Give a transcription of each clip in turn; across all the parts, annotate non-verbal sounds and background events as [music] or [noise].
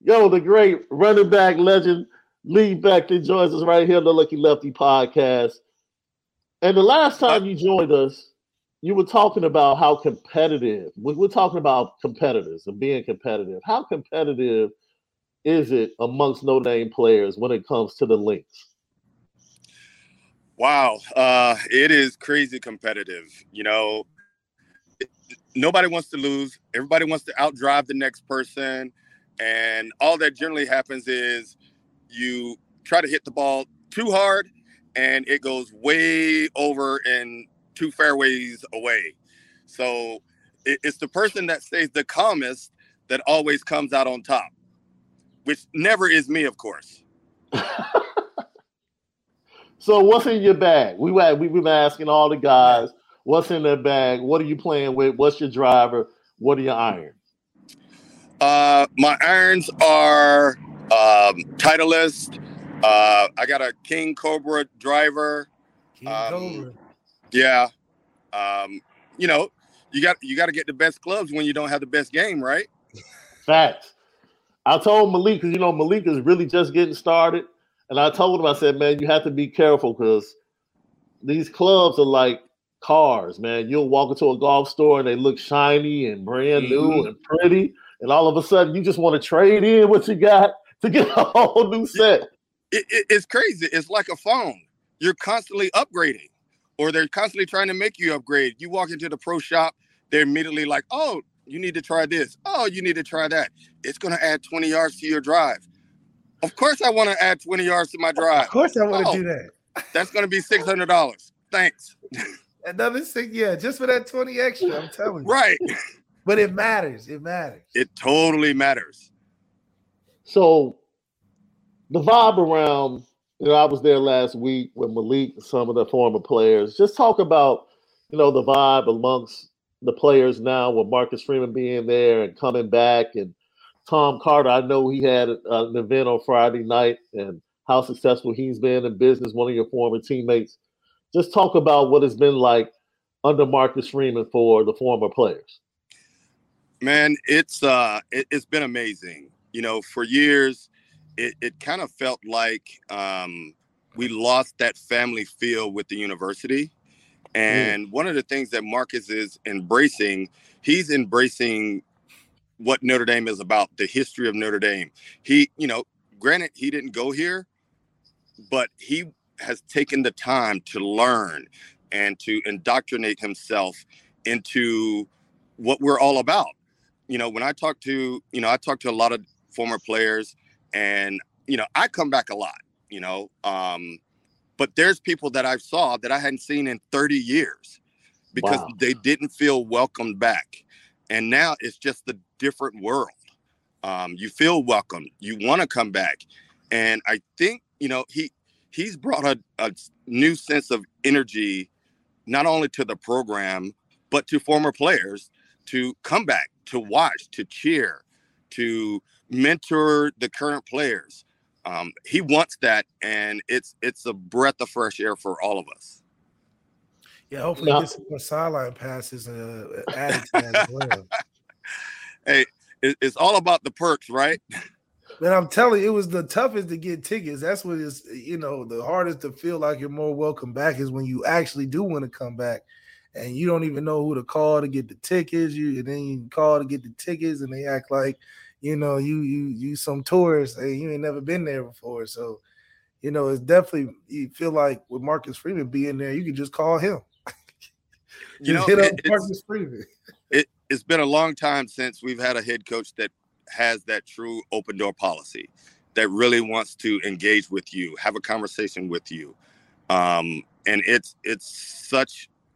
yo, the great running back legend Lee Becton joins us right here on the Lucky Lefty podcast. And the last time you joined us, you were talking about how competitive we- we're talking about competitors and being competitive. How competitive is it amongst no name players when it comes to the links? Wow, uh, it is crazy competitive. You know, nobody wants to lose. Everybody wants to outdrive the next person, and all that generally happens is you try to hit the ball too hard, and it goes way over and two fairways away. So it's the person that stays the calmest that always comes out on top, which never is me, of course. [laughs] So what's in your bag? We we've been asking all the guys, what's in their bag? What are you playing with? What's your driver? What are your irons? Uh, my irons are um, Titleist. Uh, I got a King Cobra driver. King Um, Cobra. Yeah. Um, you know, you got you got to get the best clubs when you don't have the best game, right? [laughs] Facts. I told Malik because you know Malik is really just getting started, and I told him I said, man, you have to be careful because these clubs are like cars, man. You'll walk into a golf store and they look shiny and brand new Mhm. and pretty, and all of a sudden you just want to trade in what you got to get a whole new set. It, it, it's crazy. It's like a phone. You're constantly upgrading, or they're constantly trying to make you upgrade. You walk into the pro shop, they're immediately like, "Oh, you need to try this. Oh, you need to try that. It's going to add 20 yards to your drive." Of course, I want to add 20 yards to my drive. Of course, I want to Oh. do that. That's going to be six hundred dollars. Thanks. Another six, yeah, just for that 20 extra, I'm telling you. Right. But it matters. It matters. It totally matters. So the vibe around, you know, I was there last week with Malik and some of the former players. Just talk about, you know, the vibe amongst the players now with Marcus Freeman being there and coming back and Tom Carter. I know he had an event on Friday night and how successful he's been in business, one of your former teammates. Just talk about what it's been like under Marcus Freeman for the former players. Man, it's uh it, it's been amazing. You know, for years it, it kind of felt like um we lost that family feel with the university. And one of the things that Marcus is embracing, he's embracing what Notre Dame is about, the history of Notre Dame. He, you know, granted he didn't go here, but he has taken the time to learn and to indoctrinate himself into what we're all about. You know, when I talk to, you know, I talk to a lot of former players and, you know, I come back a lot, you know, um, but there's people that I saw that I hadn't seen in 30 years because Wow. they didn't feel welcomed back. And now it's just a different world. Um, you feel welcome. You want to come back. And I think, you know, he he's brought a, a new sense of energy, not only to the program, but to former players to come back, to watch, to cheer, to mentor the current players. Um, he wants that, and it's it's a breath of fresh air for all of us. Yeah, hopefully now, get some more sideline passes uh, added to that as well. [laughs] Hey, it's all about the perks, right? Man, I'm telling you, it was the toughest to get tickets. That's what is, you know, the hardest to feel like you're more welcome back is when you actually do want to come back, and you don't even know who to call to get the tickets. You and then you call to get the tickets, and they act like, you know, you you you some tourist, and you ain't never been there before. So, you know, it's definitely you feel like with Marcus Freeman being there, you can just call him. [laughs] you know, hit it, up Marcus Freeman. It, it's been a long time since we've had a head coach that has that true open door policy that really wants to engage with you, have a conversation with you. Um, and it's it's such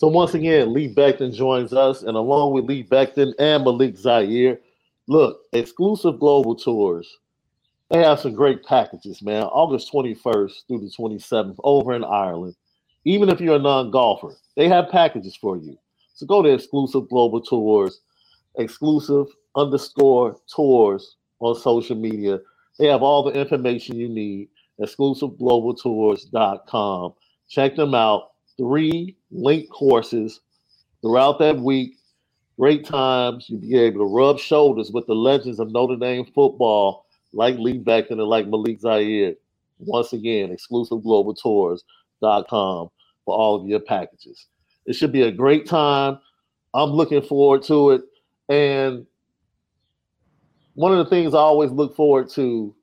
So once again, Lee Becton joins us, and along with Lee Becton and Malik Zaire, look, exclusive global tours. They have some great packages, man. August 21st through the 27th over in Ireland. Even if you're a non-golfer, they have packages for you. So go to exclusive global tours, exclusive underscore tours on social media. They have all the information you need. Exclusiveglobaltours.com. Check them out three linked courses throughout that week. Great times. You'll be able to rub shoulders with the legends of Notre Dame football, like Lee Becton and like Malik Zaire. Once again, exclusiveglobaltours.com for all of your packages. It should be a great time. I'm looking forward to it. And one of the things I always look forward to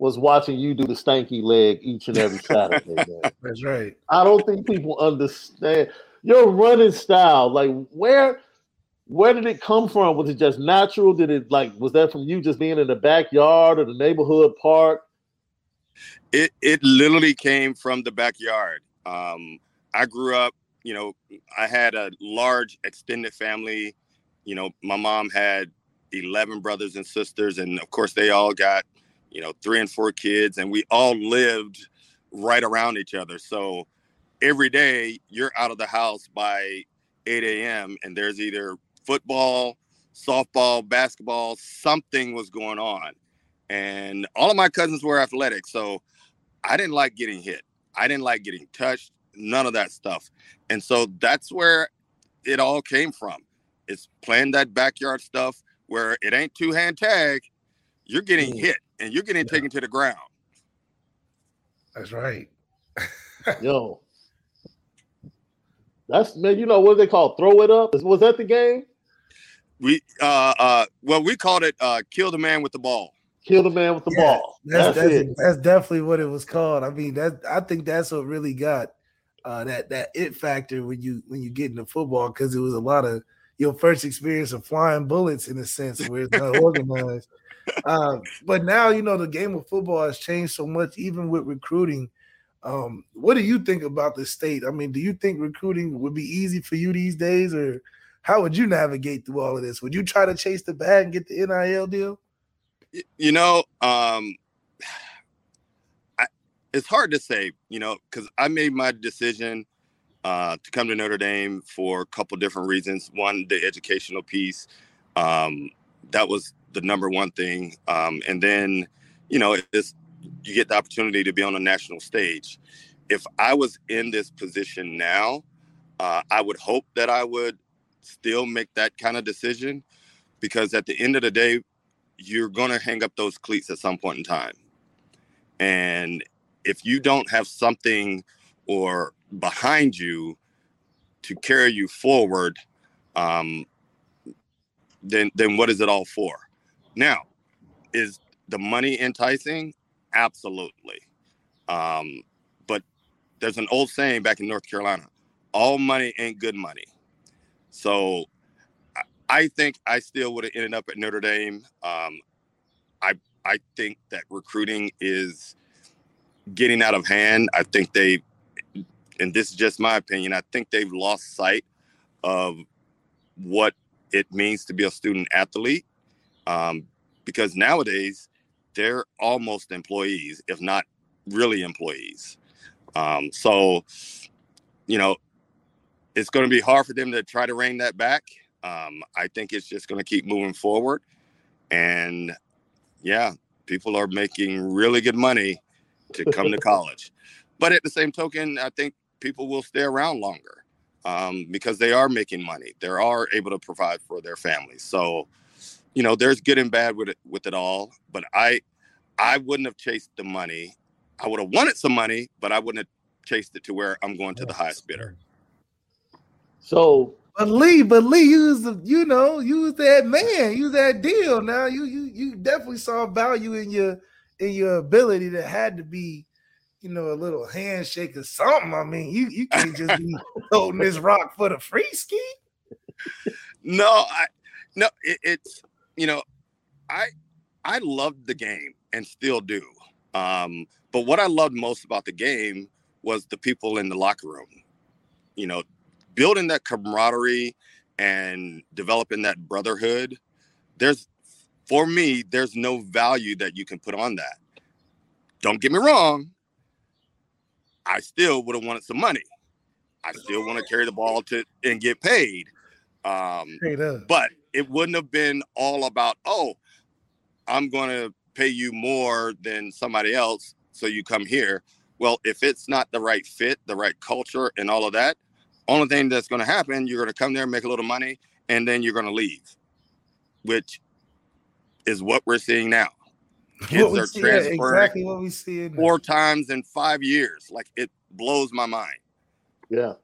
was watching you do the stanky leg each and every Saturday. [laughs] That's right. I don't think people understand your running style. Like where where did it come from? Was it just natural? Did it like was that from you just being in the backyard or the neighborhood park? It it literally came from the backyard. Um, I grew up, you know, I had a large extended family. You know, my mom had 11 brothers and sisters, and of course, they all got you know, three and four kids, and we all lived right around each other. So every day you're out of the house by 8 a.m. and there's either football, softball, basketball, something was going on. And all of my cousins were athletic. So I didn't like getting hit. I didn't like getting touched, none of that stuff. And so that's where it all came from. It's playing that backyard stuff where it ain't two hand tag, you're getting mm. hit and you're getting yeah. taken to the ground. That's right. [laughs] Yo, That's man, you know what they call throw it up? Was that the game? We uh uh well we called it uh kill the man with the ball. Kill the man with the yeah, ball. That's that's, that's, that's, definitely what it was called. I mean, that I think that's what really got uh that that it factor when you when you get into football because it was a lot of your first experience of flying bullets in a sense where it's not organized. Um, but now you know the game of football has changed so much, even with recruiting. Um, what do you think about the state? I mean, do you think recruiting would be easy for you these days, or how would you navigate through all of this? Would you try to chase the bag and get the NIL deal? You know, um, [sighs] I, it's hard to say, you know, because I made my decision uh, to come to Notre Dame for a couple different reasons. One, the educational piece. Um, that was the number one thing. Um, and then, you know, it's you get the opportunity to be on a national stage. If I was in this position now, uh, I would hope that I would still make that kind of decision because at the end of the day, you're going to hang up those cleats at some point in time. And if you don't have something or behind you to carry you forward, um, then then what is it all for? Now, is the money enticing? Absolutely. Um, but there's an old saying back in North Carolina: all money ain't good money. So I think I still would have ended up at Notre Dame. Um, I I think that recruiting is getting out of hand. I think they, and this is just my opinion, I think they've lost sight of what it means to be a student athlete. Um, because nowadays they're almost employees, if not really employees. Um, so, you know, it's going to be hard for them to try to rein that back. Um, I think it's just going to keep moving forward. And yeah, people are making really good money to come to [laughs] college. But at the same token, I think people will stay around longer um, because they are making money. They are able to provide for their families. So, you know, there's good and bad with it with it all. But I I wouldn't have chased the money. I would have wanted some money, but I wouldn't have chased it to where I'm going to the highest bidder. So but Lee, but Lee, you was the, you know, you was that man, you was that deal. Now you you you definitely saw value in your in your ability that had to be, you know, a little handshake or something. I mean, you you can't just be [laughs] holding this rock for the free ski. No, I no, it, it's you know, I I loved the game and still do. Um, but what I loved most about the game was the people in the locker room. You know, building that camaraderie and developing that brotherhood, there's for me, there's no value that you can put on that. Don't get me wrong. I still would have wanted some money. I still want to carry the ball to and get paid. Um, but it wouldn't have been all about, oh, I'm going to pay you more than somebody else. So you come here. Well, if it's not the right fit, the right culture, and all of that, only thing that's going to happen, you're going to come there, make a little money, and then you're going to leave, which is what we're seeing now. Kids are transferring exactly what we see four times in five years. Like it blows my mind. Yeah.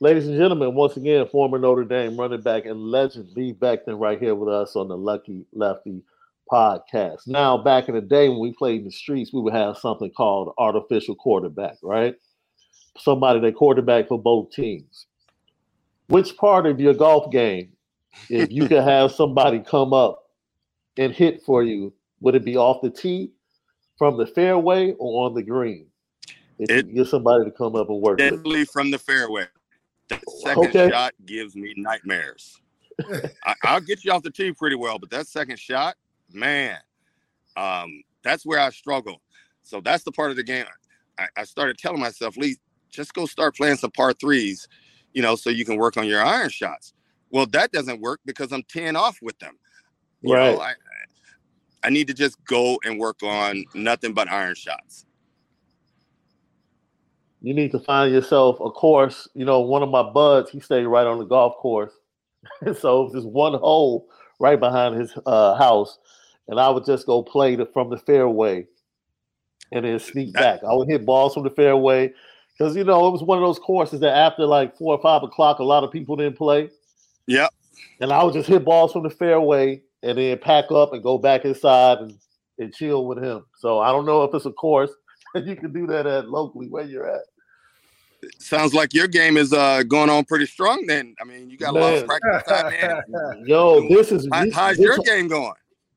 Ladies and gentlemen, once again, former Notre Dame running back and legend Lee Becton right here with us on the Lucky Lefty podcast. Now, back in the day when we played in the streets, we would have something called artificial quarterback, right? somebody that quarterback for both teams. Which part of your golf game, if you could have [laughs] somebody come up and hit for you, would it be off the tee, from the fairway, or on the green? If it, you get somebody to come up and work. Definitely with. from the fairway. That second okay. shot gives me nightmares. [laughs] I, will get you off the tee pretty well, but that second shot, man, um, that's where I struggle. So that's the part of the game I, I started telling myself, Lee, just go start playing some par threes, you know, so you can work on your iron shots. Well, that doesn't work because I'm 10 off with them. You right. Know, I, I need to just go and work on nothing but iron shots. You need to find yourself a course. You know, one of my buds, he stayed right on the golf course. [laughs] so it there's one hole right behind his uh, house. And I would just go play the, from the fairway and then sneak back. I would hit balls from the fairway because you know it was one of those courses that after like four or five o'clock, a lot of people didn't play. Yep. And I would just hit balls from the fairway and then pack up and go back inside and, and chill with him. So I don't know if it's a course [laughs] that you can do that at locally where you're at. Sounds like your game is uh, going on pretty strong. Then I mean, you got Man. a lot of practice time. [laughs] Yo, this is How, how's your game going?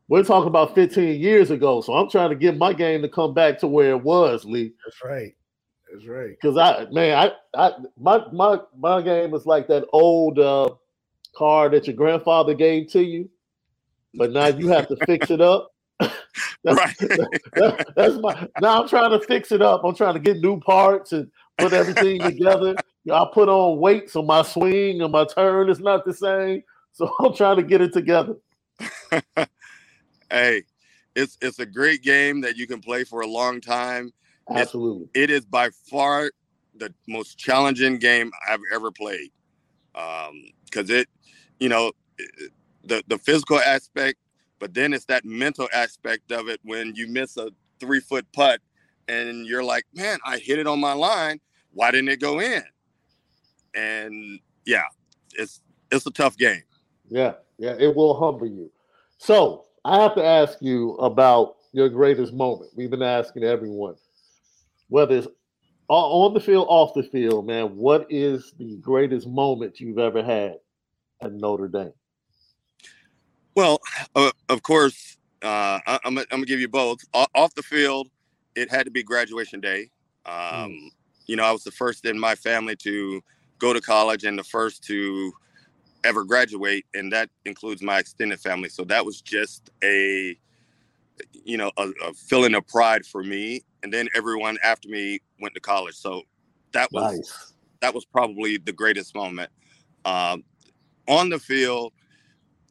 We're talking about 15 years ago, so I'm trying to get my game to come back to where it was, Lee. That's right. That's right. Because I, man, I, I, my, my, my game is like that old uh, car that your grandfather gave to you, but now you have to fix it up. [laughs] that's, right. that, [laughs] that's my. Now I'm trying to fix it up. I'm trying to get new parts and put everything together. I put on weight so my swing and my turn is not the same. So [laughs] I'm trying to get it together. hey, it's it's a great game that you can play for a long time. Absolutely, it is by far the most challenging game I've ever played. Um, Because um, it, you know, the the physical aspect, but then it's that mental aspect of it when you miss a three foot putt and you're like, man, I hit it on my line. Why didn't it go in? And yeah, it's it's a tough game. Yeah, yeah, it will humble you. So I have to ask you about your greatest moment. We've been asking everyone, whether it's on the field, off the field, man. What is the greatest moment you've ever had at Notre Dame? Well, uh, of course, uh, I, am gonna give you both. O- off the field, it had to be graduation day. Um, mm. You know, I was the first in my family to go to college and the first to ever graduate, and that includes my extended family. So that was just a, you know, a, a feeling of pride for me. And then everyone after me went to college. So that was nice. that was probably the greatest moment. Um, on the field,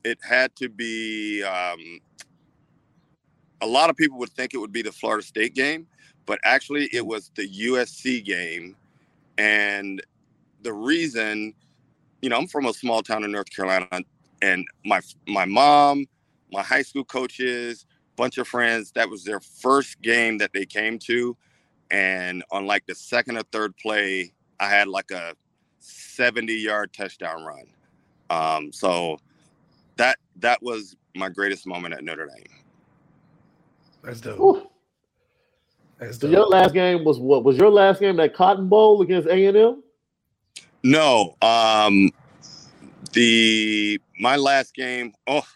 it had to be um, a lot of people would think it would be the Florida State game, but actually it was the USC game. And the reason, you know, I'm from a small town in North Carolina, and my my mom, my high school coaches, bunch of friends, that was their first game that they came to. And on like the second or third play, I had like a 70 yard touchdown run. Um, so that that was my greatest moment at Notre Dame. That's dope. That's dope. So your last game was what? Was your last game that Cotton Bowl against A and M? No. Um, the my last game. Oh,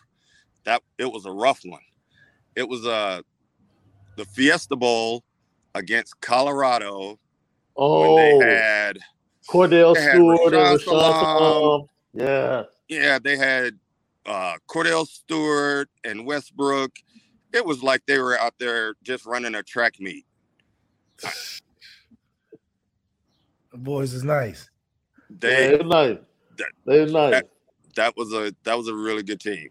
that it was a rough one. It was uh the Fiesta Bowl against Colorado. Oh, when they had Kordell Stewart and Rashaan Yeah. Yeah, they had uh, Kordell Stewart and Westbrook it was like they were out there just running a track meet. [sighs] The boys is nice. They yeah, nice. That, they're nice. That, that was a that was a really good team.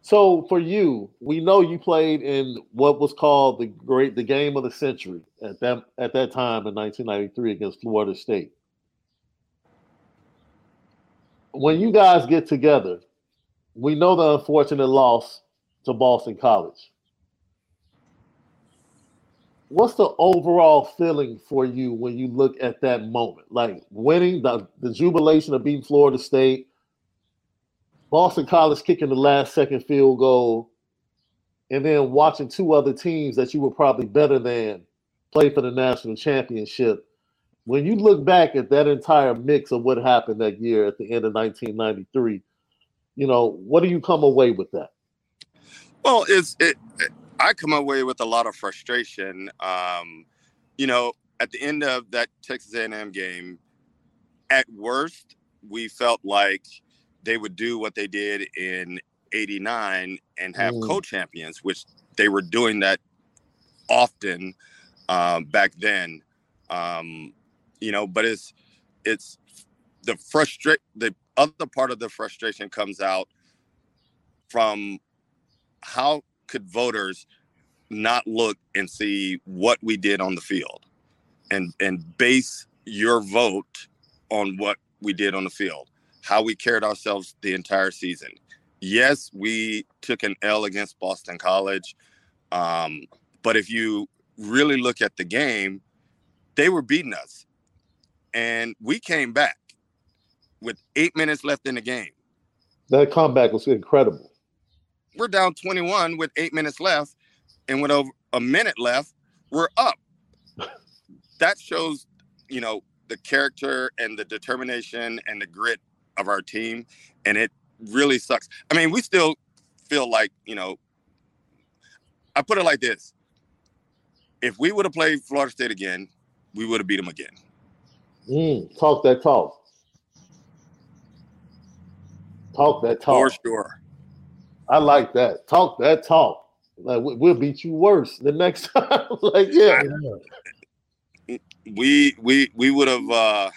So for you, we know you played in what was called the great the game of the century at that at that time in 1993 against Florida State. When you guys get together, we know the unfortunate loss to Boston College. What's the overall feeling for you when you look at that moment? Like winning the, the jubilation of beating Florida State, Boston College kicking the last second field goal, and then watching two other teams that you were probably better than play for the national championship. When you look back at that entire mix of what happened that year at the end of 1993, you know, what do you come away with that? Well, it's it, it, I come away with a lot of frustration. Um, you know, at the end of that Texas A&M game, at worst, we felt like they would do what they did in '89 and have mm. co-champions, which they were doing that often um, back then. Um, you know, but it's it's the frustrate the other part of the frustration comes out from how could voters not look and see what we did on the field and and base your vote on what we did on the field how we carried ourselves the entire season. Yes we took an l against boston college um, but if you really look at the game they were beating us, and we came back with eight minutes left in the game. That comeback was incredible. We're down 21 with eight minutes left, and with over a minute left, we're up. [laughs] that shows, you know, the character and the determination and the grit of our team, and it really sucks. I mean, we still feel like, you know, I put it like this: if we would have played Florida State again, we would have beat them again. Mm, talk that talk. Talk that talk. For sure. I like that. Talk that talk. Like we'll beat you worse the next [laughs] time. like yeah. We we we would have. uh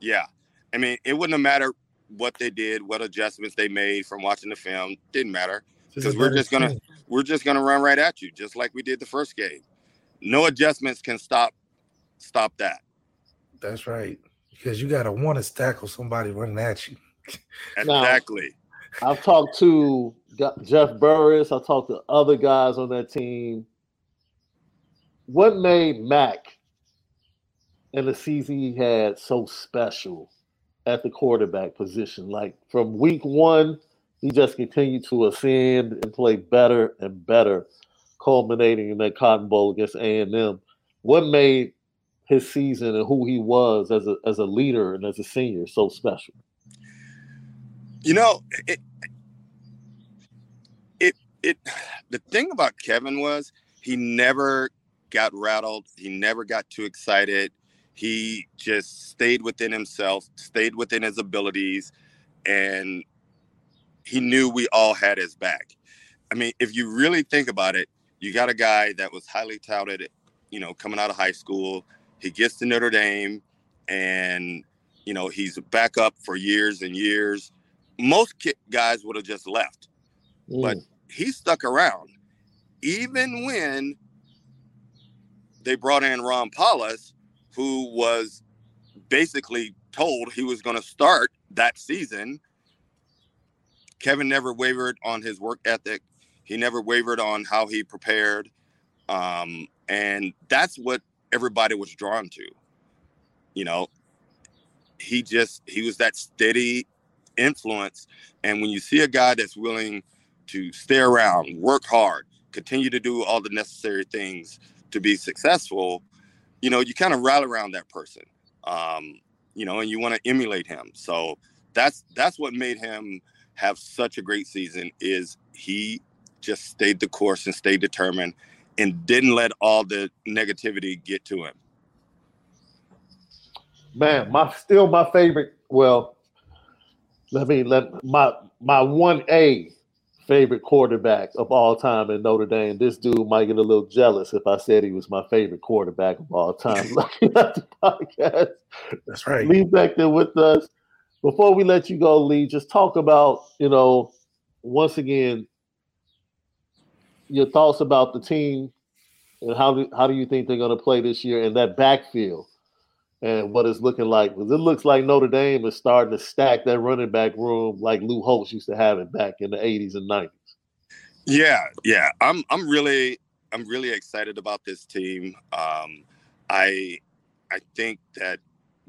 Yeah, I mean, it wouldn't have mattered what they did, what adjustments they made from watching the film. Didn't matter because we're just gonna team. we're just gonna run right at you, just like we did the first game. No adjustments can stop stop that. That's right, because you gotta want to tackle somebody running at you. [laughs] exactly. Now, I've talked to Jeff Burris. I talked to other guys on that team. What made Mac and the season he had so special at the quarterback position? Like from week one, he just continued to ascend and play better and better, culminating in that Cotton Bowl against A and M. What made his season and who he was as a as a leader and as a senior so special? You know, it, it, it, the thing about Kevin was he never got rattled. He never got too excited. He just stayed within himself, stayed within his abilities, and he knew we all had his back. I mean, if you really think about it, you got a guy that was highly touted, you know, coming out of high school. He gets to Notre Dame and, you know, he's a backup for years and years most guys would have just left, mm. but he stuck around even when they brought in Ron Powlus, who was basically told he was going to start that season. Kevin never wavered on his work ethic. He never wavered on how he prepared. Um, and that's what everybody was drawn to. You know, he just, he was that steady influence. And when you see a guy that's willing to stay around, work hard, continue to do all the necessary things to be successful, you know, you kind of rally around that person. Um, you know, and you want to emulate him. So that's that's what made him have such a great season is he just stayed the course and stayed determined and didn't let all the negativity get to him. Man, my still my favorite. Well, let me let my my one A favorite quarterback of all time in Notre Dame. This dude might get a little jealous if I said he was my favorite quarterback of all time. Looking at the podcast. That's right. Lee back there with us. Before we let you go, Lee, just talk about, you know, once again, your thoughts about the team and how do how do you think they're going to play this year in that backfield? And what it's looking like. Because it looks like Notre Dame is starting to stack that running back room like Lou Holtz used to have it back in the 80s and 90s. Yeah, yeah. I'm I'm really I'm really excited about this team. Um, I I think that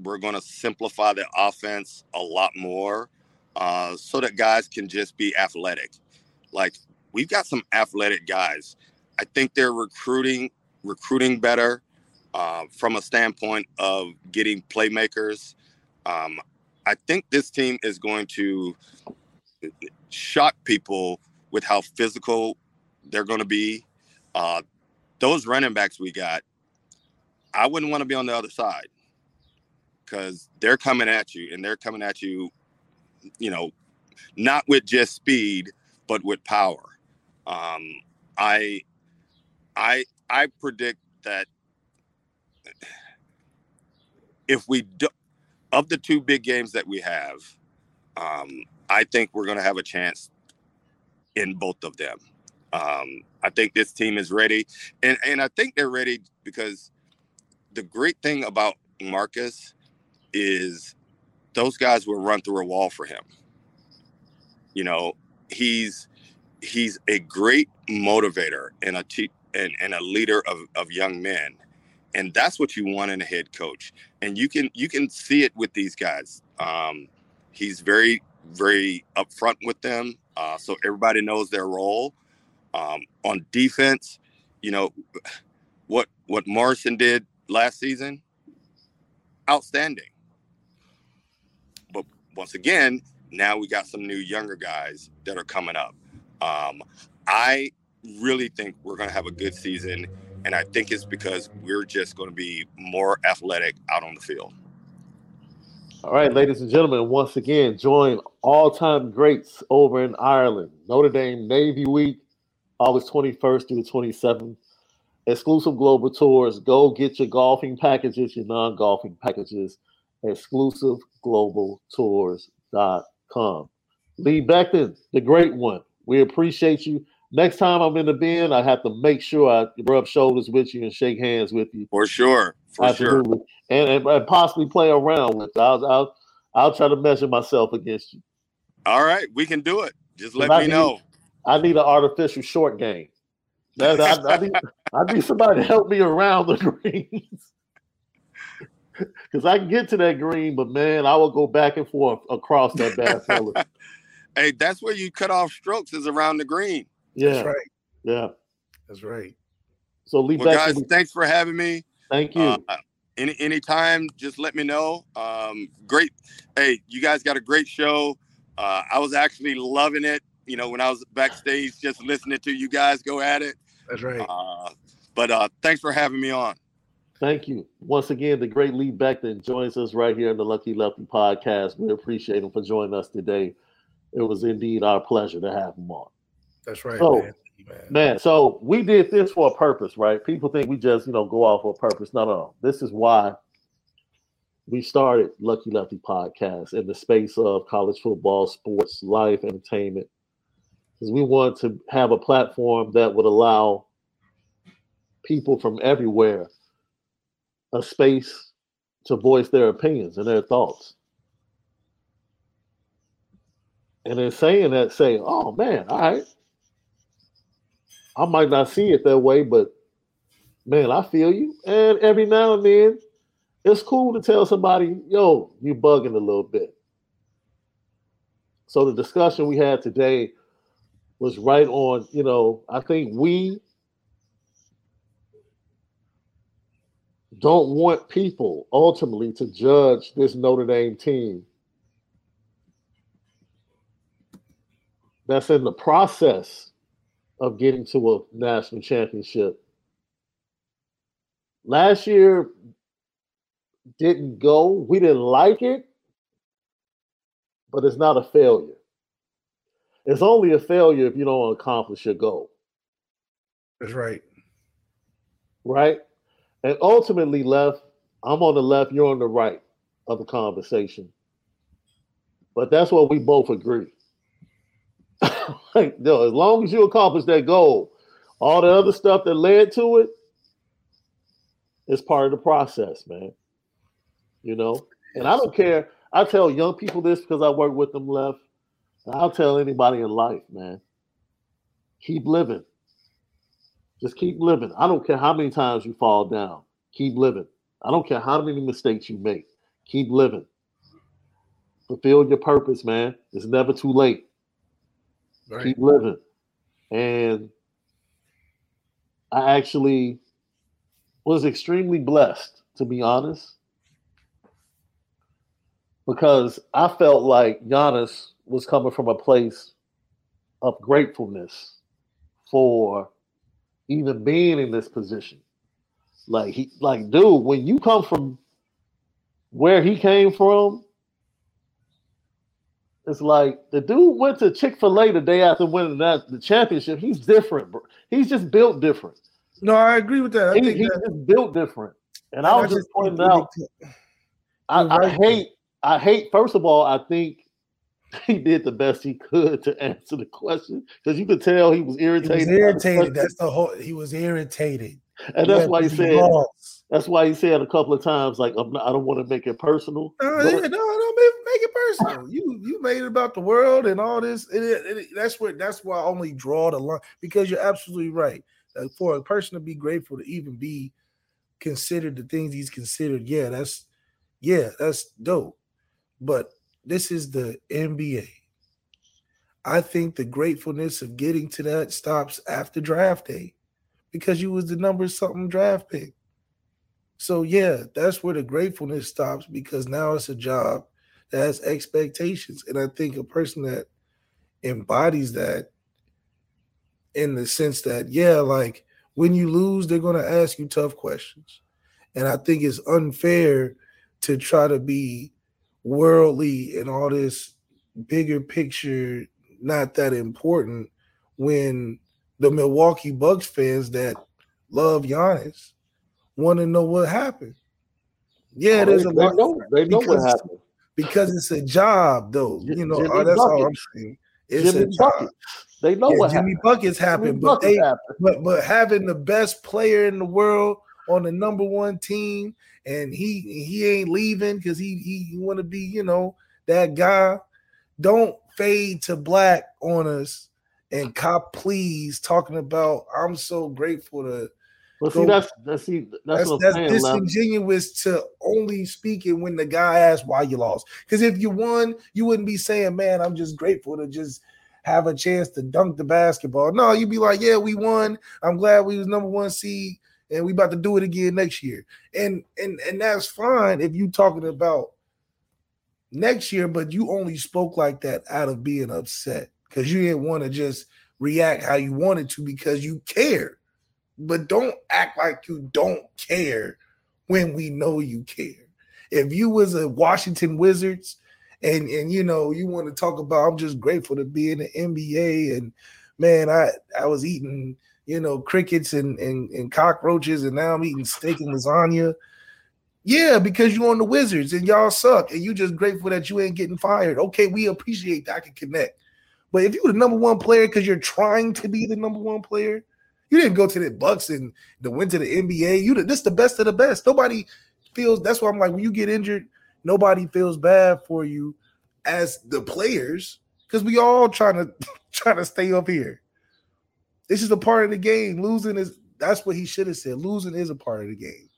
we're going to simplify the offense a lot more uh, so that guys can just be athletic. Like we've got some athletic guys. I think they're recruiting recruiting better uh, from a standpoint of getting playmakers. Um, I think this team is going to shock people with how physical they're going to be. Uh, those running backs we got, I wouldn't want to be on the other side because they're coming at you and they're coming at you, you know, not with just speed, but with power. Um, I, I, I predict that if we do, of the two big games that we have, um, I think we're going to have a chance in both of them. Um, I think this team is ready, and and I think they're ready because the great thing about Marcus is those guys will run through a wall for him. You know, he's he's a great motivator and a te- and, and a leader of, of young men and that's what you want in a head coach. And you can you can see it with these guys. Um, he's very very upfront with them, uh, so everybody knows their role. Um, on defense, you know what what Morrison did last season, outstanding. But once again, now we got some new younger guys that are coming up. Um, I really think we're going to have a good season, and I think it's because we're just going to be more athletic out on the field. All right, ladies and gentlemen, once again, join all-time greats over in Ireland. Notre Dame Navy Week, August 21st through the 27th. Exclusive global tours. Go get your golfing packages, your non-golfing packages. Exclusiveglobaltours.com. Lee Becton, the great one. We appreciate you. Next time I'm in the bin, I have to make sure I rub shoulders with you and shake hands with you. For sure. For Absolutely. sure. And, and, and, possibly play around with you. I'll, I'll, I'll try to measure myself against you. All right. We can do it. Just let me need, know. I need an artificial short game. That, I, I, need, I need somebody to help me around the [laughs] greens. Because I can get to that green, but man, I will go back and forth across that bad fella. [laughs] hey, that's where you cut off strokes is around the green. Yeah. That's right. Yeah. That's right. So Lee well, guys, thanks for having me. Thank you. Uh, any anytime, just let me know. Um, great. Hey, you guys got a great show. Uh, I was actually loving it. You know, when I was backstage, just listening to you guys go at it. That's right. Uh, but uh, thanks for having me on. Thank you. Once again, the great Lee Becton joins us right here in the Lucky Lefty podcast. We appreciate him for joining us today. It was indeed our pleasure to have him on. That's right. So, man. man. so we did this for a purpose, right? People think we just, you know, go off for a purpose. No, no, no. This is why we started Lucky Lefty podcast in the space of college football, sports, life, entertainment. Because we want to have a platform that would allow people from everywhere a space to voice their opinions and their thoughts. And in saying that, say, oh man, all right, I might not see it that way, but man, I feel you. And every now and then, it's cool to tell somebody, yo, you bugging a little bit. So the discussion we had today was right on, you know, I think we don't want people ultimately to judge this Notre Dame team that's in the process of getting to a national championship. Last year didn't go. We didn't like it, but it's not a failure. It's only a failure if you don't accomplish your goal. That's right. Right? And ultimately, left, I'm on the left, you're on the right of the conversation. But that's what we both agree. [laughs] like, as long as you accomplish that goal, all the other stuff that led to it is part of the process, man. You know, and I don't care. I tell young people this because I work with them left. I'll tell anybody in life, man. Keep living. Just keep living. I don't care how many times you fall down. Keep living. I don't care how many mistakes you make. Keep living. Fulfill your purpose, man. It's never too late. Right. Keep living. And I actually was extremely blessed, to be honest, because I felt like Giannis was coming from a place of gratefulness for even being in this position. Like he like dude, when you come from where he came from, it's like the dude went to Chick Fil A the day after winning that the championship. He's different, bro. He's just built different. No, I agree with that. I he, he's that, just built different. And I was just pointing out. I, I hate. I hate. First of all, I think [laughs] he did the best he could to answer the question because you could tell he was irritated. He was irritated. That's the whole. He was irritated, and that's why he said. That's why he said a couple of times, like, not, i don't want to make it personal. No, yeah, no, don't make, make, it personal. you you made it about the world and all this. It, it, it, that's what that's why I only draw the line because you're absolutely right. Uh, for a person to be grateful to even be considered the things he's considered, yeah, that's yeah, that's dope. But this is the NBA. I think the gratefulness of getting to that stops after draft day because you was the number something draft pick. So yeah, that's where the gratefulness stops because now it's a job that has expectations. And I think a person that embodies that in the sense that, yeah, like when you lose, they're gonna ask you tough questions. And I think it's unfair to try to be worldly and all this bigger picture not that important when the Milwaukee Bucks fans that love Giannis want to know what happened. Yeah, oh, there's they, a lot. They know, they know what happened because it's a job, though. You know, oh, that's all I'm saying. It's Jimmy a job. They know yeah, what Jimmy happened. Buckets happened, Jimmy but Buckets they, happened. but but having the best player in the world on the number one team, and he he ain't leaving because he he want to be you know that guy. Don't fade to black on us and cop please talking about I'm so grateful to well, see, that's that's see, that's, that's, that's disingenuous to only speaking when the guy asks why you lost. Because if you won, you wouldn't be saying, "Man, I'm just grateful to just have a chance to dunk the basketball." No, you'd be like, "Yeah, we won. I'm glad we was number one seed, and we about to do it again next year." And and and that's fine if you talking about next year, but you only spoke like that out of being upset because you didn't want to just react how you wanted to because you care. But don't act like you don't care when we know you care. If you was a Washington Wizards and and you know you want to talk about I'm just grateful to be in the NBA and man I I was eating you know crickets and and, and cockroaches and now I'm eating steak and lasagna yeah, because you're on the Wizards and y'all suck, and you just grateful that you ain't getting fired. Okay, we appreciate that. I can connect. But if you're the number one player because you're trying to be the number one player, you didn't go to the Bucks and the went to the NBA. You this the best of the best. Nobody feels that's why I'm like when you get injured, nobody feels bad for you as the players because we all trying to [laughs] trying to stay up here. This is a part of the game. Losing is that's what he should have said. Losing is a part of the game.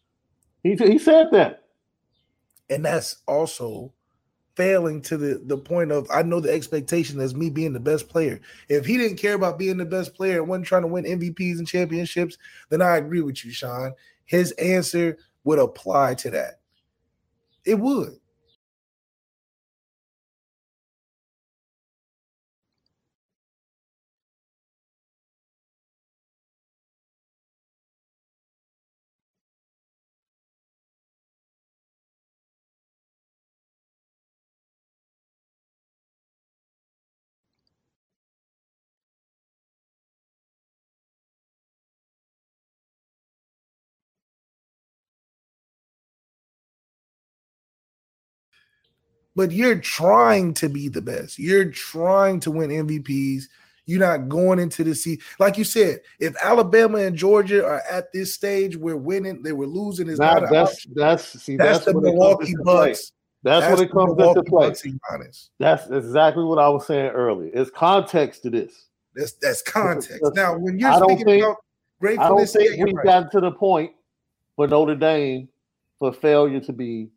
He he said that, and that's also failing to the the point of I know the expectation as me being the best player. If he didn't care about being the best player and wasn't trying to win MVPs and championships, then I agree with you, Sean. His answer would apply to that. It would. But you're trying to be the best. You're trying to win MVPs. You're not going into the season. Like you said, if Alabama and Georgia are at this stage where winning, they were losing is not, not that's, that's see that's, that's the Milwaukee Bucks. That's, that's when it comes into play. That's exactly what I was saying earlier. It's context to this. That's that's context. That's, now, when you're speaking think, about gratefulness, I don't think we've right. gotten to the point for Notre Dame for failure to be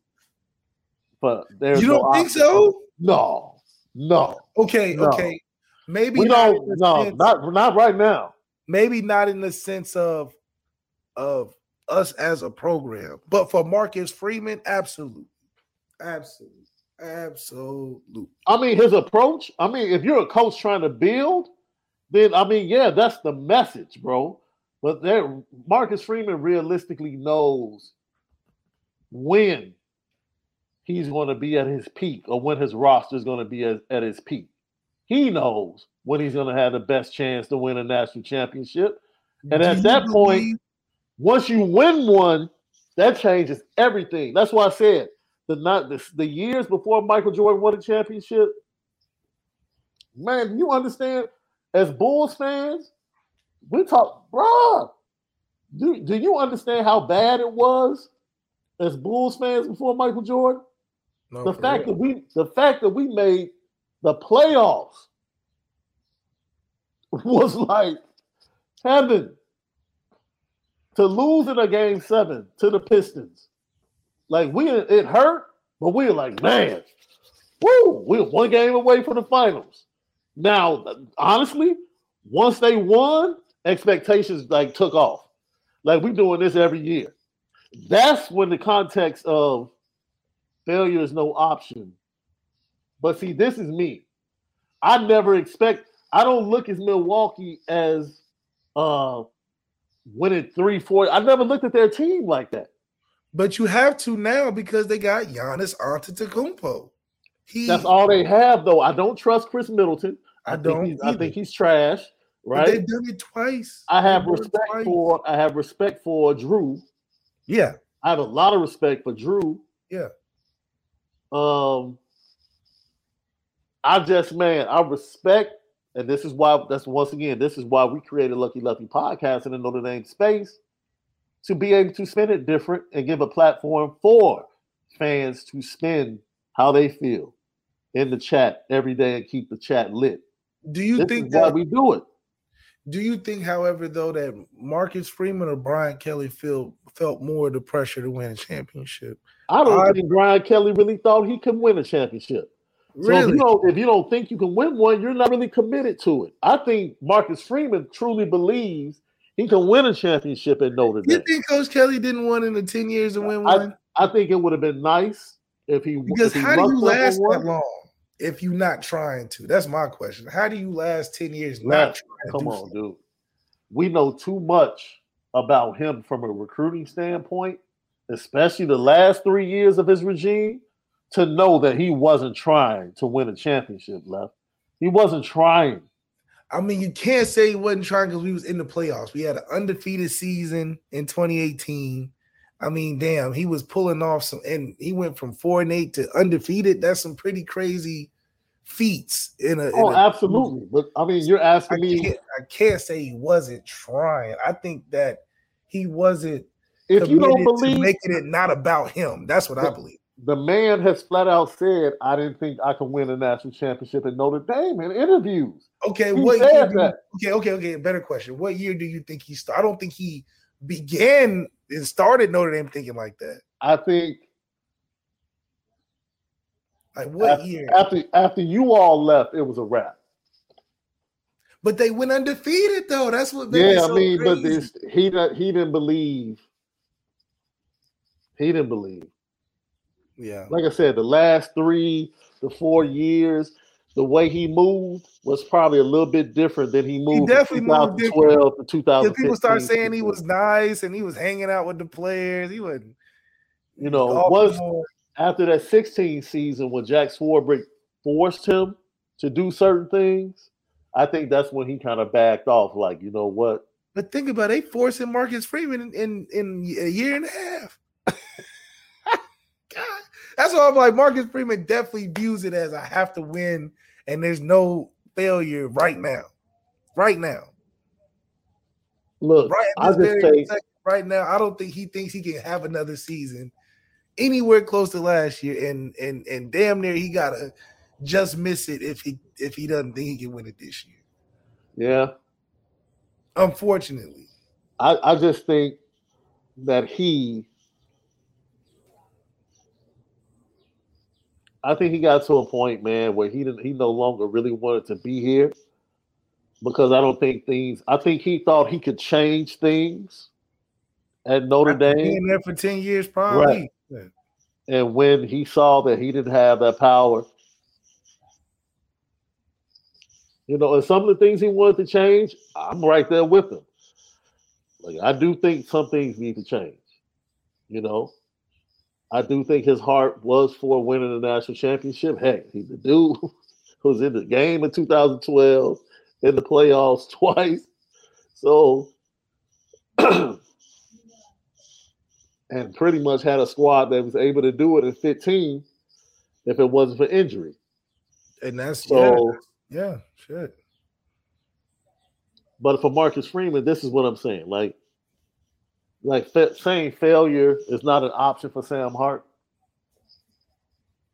but there's you don't no think so? No, no. Okay, no. okay. Maybe we don't. No, sense, not not right now. Maybe not in the sense of of us as a program, but for Marcus Freeman, absolutely, absolutely, absolutely. I mean, his approach. I mean, if you're a coach trying to build, then I mean, yeah, that's the message, bro. But there, Marcus Freeman realistically knows when he's going to be at his peak or when his roster is going to be at, at his peak. He knows when he's going to have the best chance to win a national championship. And at that point, once you win one, that changes everything. That's why I said the not the, the years before Michael Jordan won a championship. Man, you understand? As Bulls fans, we talk, bruh. Do, do you understand how bad it was as Bulls fans before Michael Jordan? No, the fact real. that we the fact that we made the playoffs [laughs] was like heaven. to lose in a game seven to the Pistons. Like we it hurt, but we were like, man, woo, we're one game away from the finals. Now, honestly, once they won, expectations like took off. Like we're doing this every year. That's when the context of failure is no option. But see, this is me. I never expect. I don't look at Milwaukee as uh winning three, four. I never looked at their team like that. But you have to now because they got Giannis Antetokounmpo. He, That's all they have, though. I don't trust Khris Middleton. I, I don't. I think he's trash. Right? But they've done it twice. I have respect for. I have respect for Jrue. Yeah, I have a lot of respect for Jrue. Yeah. Um. I just man, I respect, and this is why. That's once again, this is why we created Lucky Lefty podcast in the Notre Dame space to be able to spin it different and give a platform for fans to spin how they feel in the chat every day and keep the chat lit. Do you this think that we do it? Do you think, however, though, that Marcus Freeman or Brian Kelly feel felt more the pressure to win a championship? I don't I, think Brian Kelly really thought he could win a championship. Really? So if you, don't, if you don't think you can win one, you're not really committed to it. I think Marcus Freeman truly believes he can win a championship at Notre Dame. You think Coach Kelly didn't want in the 10 years to win one? I, I think it would have been nice if he because if he how do you last that long if you're not trying to? That's my question. How do you last 10 years not Come on, something? dude. We know too much about him from a recruiting standpoint, especially the last three years of his regime, to know that he wasn't trying to win a championship left. He wasn't trying. I mean, you can't say he wasn't trying because we was in the playoffs. We had an undefeated season in 2018. I mean, damn, he was pulling off some, and he went from four and eight to undefeated. That's some pretty crazy feats in a. Oh, in a, absolutely. But I mean, you're asking I me. Can't, I can't say he wasn't trying. I think that he wasn't. If you don't believe making it not about him, that's what the, I believe. The man has flat out said, "I didn't think I could win a national championship at Notre Dame." In interviews. Okay, he what year? You, okay, okay, okay. Better question. What year do you think he started? I don't think he began and started Notre Dame thinking like that. I think. Like what after, year? After after you all left, it was a wrap. But they went undefeated though. That's what. Yeah, I mean, crazy. but this, he he didn't believe. He didn't believe. Yeah. Like I said, the last three to four years, the way he moved was probably a little bit different than he moved. He definitely moved different. to 2012. People start saying he was nice and he was hanging out with the players. He wasn't. You know, was after that 16 season when Jack Swarbrick forced him to do certain things. I think that's when he kind of backed off. Like, you know what? But think about it, they forcing Marcus Freeman in, in, in a year and a half. That's why I'm like Marcus Freeman definitely views it as I have to win and there's no failure right now. Right now. Look, right, I just say, right now, I don't think he thinks he can have another season anywhere close to last year, and and and damn near he gotta just miss it if he if he doesn't think he can win it this year. Yeah. Unfortunately. I, I just think that he I think he got to a point, man, where he didn't he no longer really wanted to be here because I don't think things I think he thought he could change things at Notre Dame. Being there for 10 years, probably. Right. And when he saw that he didn't have that power, you know, and some of the things he wanted to change, I'm right there with him. Like I do think some things need to change, you know. I do think his heart was for winning the national championship. Heck, he the dude [laughs] was in the game in 2012, in the playoffs [laughs] twice. So, [clears throat] and pretty much had a squad that was able to do it in 15 if it wasn't for injury. And that's so, yeah, yeah shit. But for Marcus Freeman, this is what I'm saying. Like, like saying failure is not an option for Sam Hart.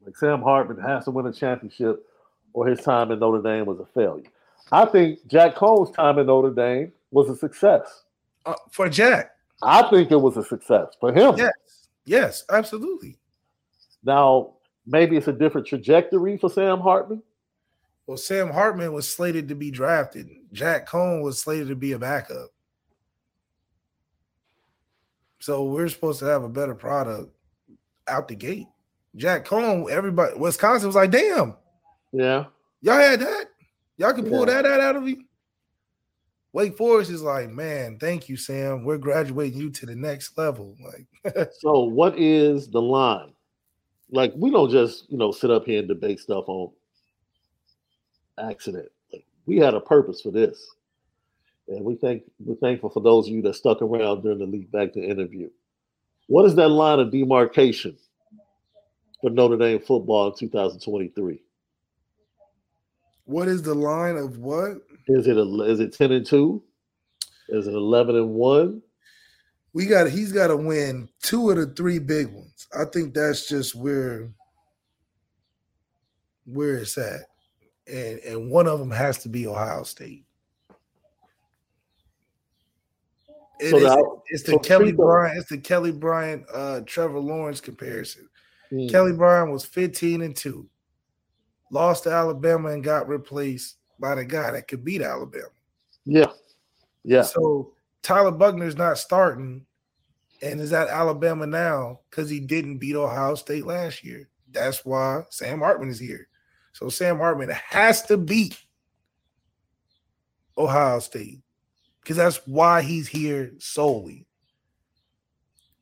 Like Sam Hartman has to win a championship, or his time in Notre Dame was a failure. I think Jack Coan's time in Notre Dame was a success uh, for Jack. I think it was a success for him. Yes, yes, absolutely. Now, maybe it's a different trajectory for Sam Hartman. Well, Sam Hartman was slated to be drafted. Jack Coan was slated to be a backup. So we're supposed to have a better product out the gate. Jack Coan, everybody, Wisconsin was like, damn. Yeah. Y'all had that. Y'all can pull yeah. that, that out of you. Wake Forest is like, man, thank you, Sam. We're graduating you to the next level. Like, [laughs] so what is the line? Like, we don't just, you know, sit up here and debate stuff on accident. Like, we had a purpose for this. And we thank we're thankful for those of you that stuck around during the Lee Becton interview. What is that line of demarcation for Notre Dame football in 2023? What is the line of what? Is it a, is it 10 and 2? Is it 11 and 1? We got he's got to win two of the three big ones. I think that's just where where it's at. And and one of them has to be Ohio State. It so is, that, it's the so Kelly Bryant, it's the Kelly Bryant uh Trevor Lawrence comparison. Mm. Kelly Bryant was 15 and 2 lost to Alabama and got replaced by the guy that could beat Alabama. Yeah. Yeah. So Tyler Buchner's not starting and is at Alabama now because he didn't beat Ohio State last year. That's why Sam Hartman is here. So Sam Hartman has to beat Ohio State because that's why he's here solely.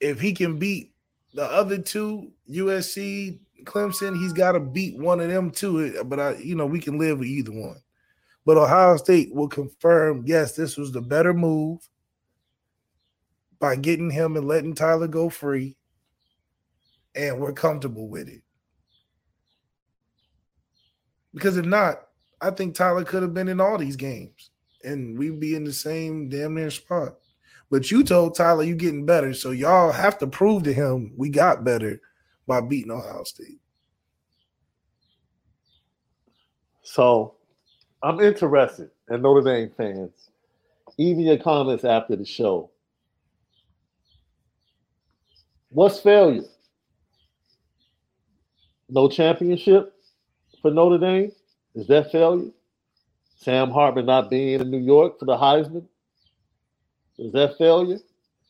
If he can beat the other two, USC, Clemson, he's got to beat one of them too. Eh, but I, you know, we can live with either one. But Ohio State will confirm, yes, this was the better move by getting him and letting Tyler go free. And we're comfortable with it. Because if not, I think Tyler could have been in all these games and we'd be in the same damn near spot. But you told Tyler you getting better, so y'all have to prove to him we got better by beating Ohio State. So I'm interested in Notre Dame fans, even your comments after the show. What's failure? No championship for Notre Dame? Is that failure? Sam Hartman not being in New York for the Heisman? Is that failure?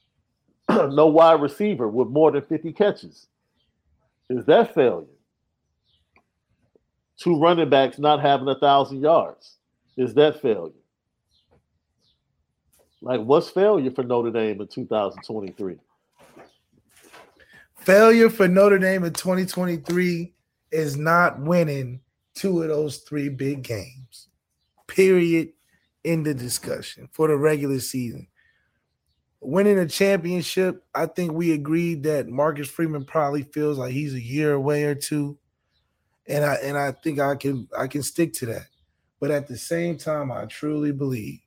[clears throat] no wide receiver with more than 50 catches. Is that failure? Two running backs not having a thousand yards. Is that failure? Like, what's failure for Notre Dame in 2023? Failure for Notre Dame in 2023 is not winning two of those three big games. Period. In the discussion for the regular season winning a championship, I think we agreed that Marcus Freeman probably feels like he's a year away or two. And I and I think I can I can stick to that. But at the same time, I truly believe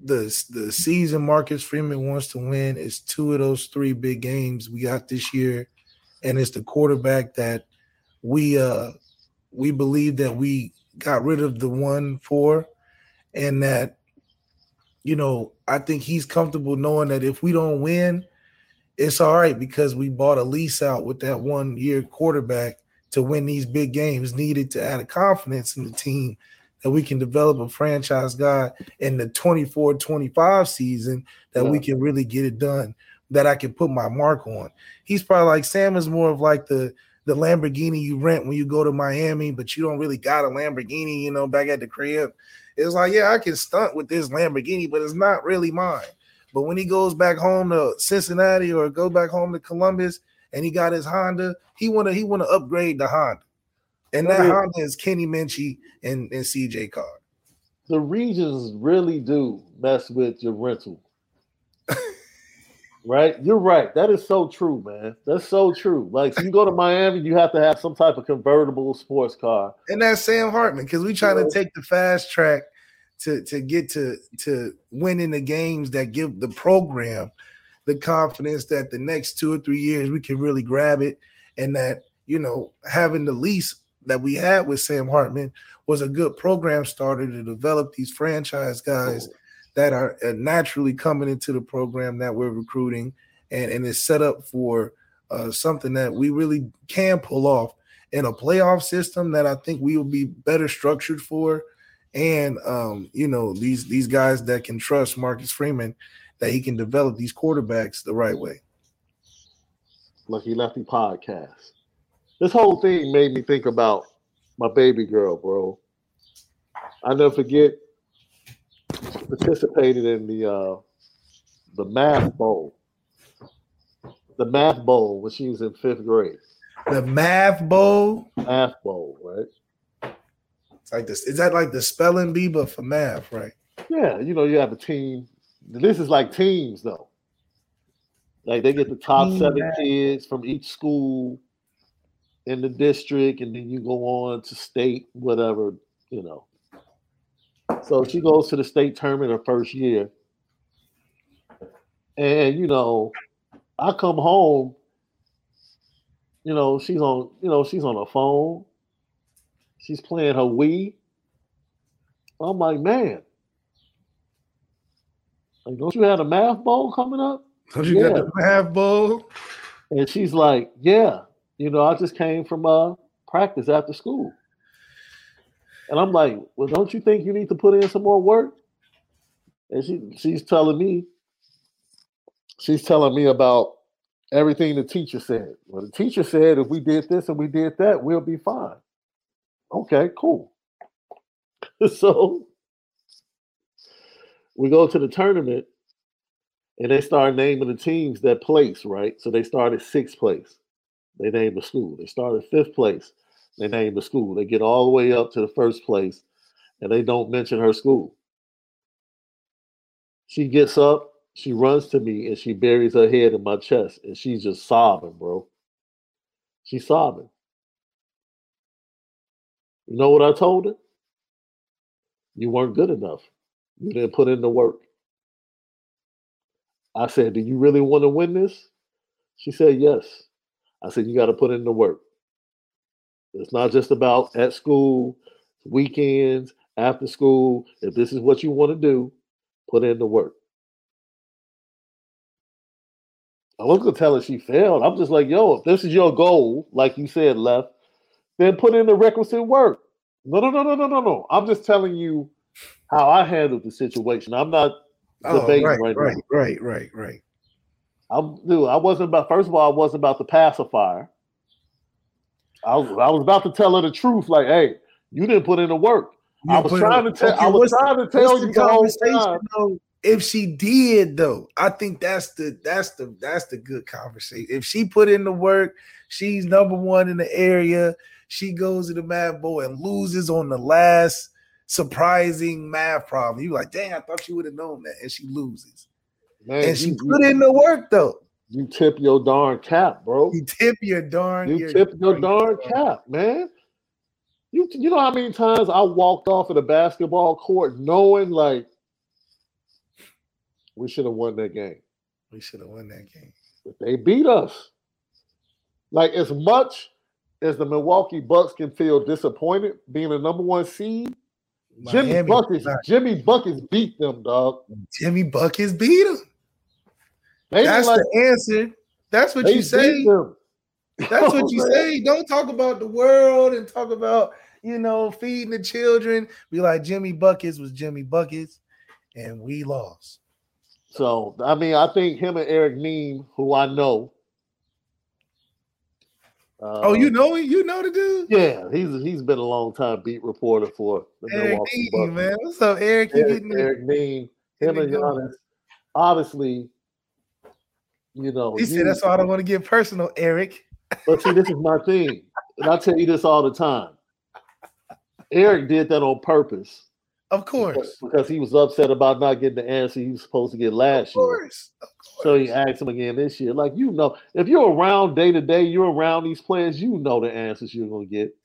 the the season Marcus Freeman wants to win is two of those three big games we got this year. And it's the quarterback that we uh we believe that we got rid of the one four, and that you know, I think he's comfortable knowing that if we don't win, it's all right because we bought a lease out with that one year quarterback to win these big games, needed to add a confidence in the team that we can develop a franchise guy in the 24 25 season that yeah. we can really get it done, that I can put my mark on. He's probably like Sam is more of like the the Lamborghini you rent when you go to Miami, but you don't really got a Lamborghini, you know, back at the crib. It's like, yeah, I can stunt with this Lamborghini, but it's not really mine. But when he goes back home to Cincinnati or go back home to Columbus and he got his Honda, he wanna he wanna upgrade the Honda. And that yeah. Honda is Kenny Minchey and, and CJ Carr. The regions really do mess with your rental. [laughs] right? You're right. That is so true, man. That's so true. Like so you go to Miami, you have to have some type of convertible sports car. And that's Sam Hartman because we trying to take the fast track to to get to to winning the games that give the program the confidence that the next two or three years we can really grab it and that you know having the lease that we had with Sam Hartman was a good program starter to develop these franchise guys that are uh, naturally coming into the program that we're recruiting, and and it's set up for uh, something that we really can pull off in a playoff system that I think we will be better structured for, and um, you know these these guys that can trust Marcus Freeman that he can develop these quarterbacks the right way. Lucky Lefty podcast. This whole thing made me think about my baby girl, bro. I never forget participated in the uh, the math bowl. The math bowl when she was in fifth grade. The math bowl. Math bowl, right? It's like this. Is that like the spelling bee, but for math, right? Yeah, you know, you have a team. This is like teams, though. Like they get the top team seven math. kids from each school in the district, and then you go on to state, whatever, you know. So she goes to the state tournament her first year. And, you know, I come home, you know, she's on, you know, she's on her phone. She's playing her Wii. I'm like, man, like, don't you have a math bowl coming up? Don't you yeah. got the math bowl? And she's like, yeah, you know, I just came from uh practice after school. And I'm like, well, don't you think you need to put in some more work? And she she's telling me, she's telling me about everything the teacher said. Well, the teacher said if we did this and we did that, we'll be fine. Okay, cool. [laughs] so we go to the tournament and they start naming the teams that place, right? So they started sixth place. They named the school. They started fifth place. They name the school. They get all the way up to the first place and they don't mention her school. She gets up, she runs to me, and she buries her head in my chest, and she's just sobbing, bro. She's sobbing. You know what I told her? You weren't good enough. You didn't put in the work. I said, Do you really want to win this? She said, Yes. I said, You got to put in the work. It's not just about at school, weekends, after school. If this is what you want to do, put in the work. I was gonna tell her she failed. I'm just like, yo, if this is your goal, like you said, left, then put in the requisite work. No, no, no, no, no, no, no. I'm just telling you how I handled the situation. I'm not oh, debating right, right, right, now. Right, right, right, I'm dude, I wasn't about first of all, I wasn't about the pacifier. I was, I was about to tell her the truth, like, hey, you didn't put in the work. You I was trying to tell. Okay, I was trying to tell you the conversation. Though, if she did, though, I think that's the that's the that's the good conversation. If she put in the work, she's number one in the area. She goes to the math bowl and loses on the last surprising math problem. You like, dang, I thought she would have known that, and she loses. Man, and she put in the work though. You tip your darn cap, bro. You tip your darn. You your tip your darn cap, man. You you know how many times I walked off of the basketball court knowing like we should have won that game. We should have won that game. But they beat us. Like as much as the Milwaukee Bucks can feel disappointed being the number one seed, Miami Jimmy Buckets, Jimmy Buckets beat them, dog. Jimmy Buckets beat them. That's like, the answer. That's what you say. That's what [laughs] you say. Don't talk about the world and talk about, you know, feeding the children. Be like Jimmy Buckets was Jimmy Buckets, and we lost. So I mean, I think him and Eric Nehm, who I know. Uh, oh, you know You know the dude? Yeah, he's he's been a long time beat reporter for the Eric Milwaukee Nehm, man. What's up, Eric? You Eric, Eric Nehm, him and Giannis, obviously you know, he said that's why I don't want to get personal, Eric. but see, this is my thing, and I tell you this all the time. Eric did that on purpose. Of course. Because, because he was upset about not getting the answer he was supposed to get last year. So he asked him again this year. Like, you know, if you're around day to day, you're around these players, you know the answers you're gonna get.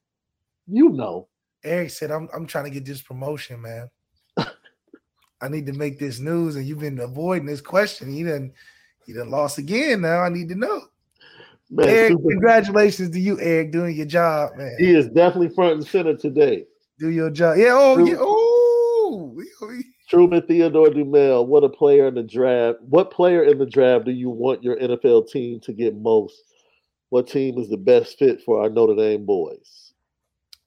You know. Eric said, I'm I'm trying to get this promotion, man. [laughs] I need to make this news, and you've been avoiding this question. You didn't you done lost again. Now I need to know. Man, Eric, super. congratulations to you, Eric, doing your job, man. He is definitely front and center today. Do your job. Yeah. Oh, super. yeah. Oh, Truman Theodore Dumel, what a player in the draft. What player in the draft do you want your NFL team to get most? What team is the best fit for our Notre Dame boys?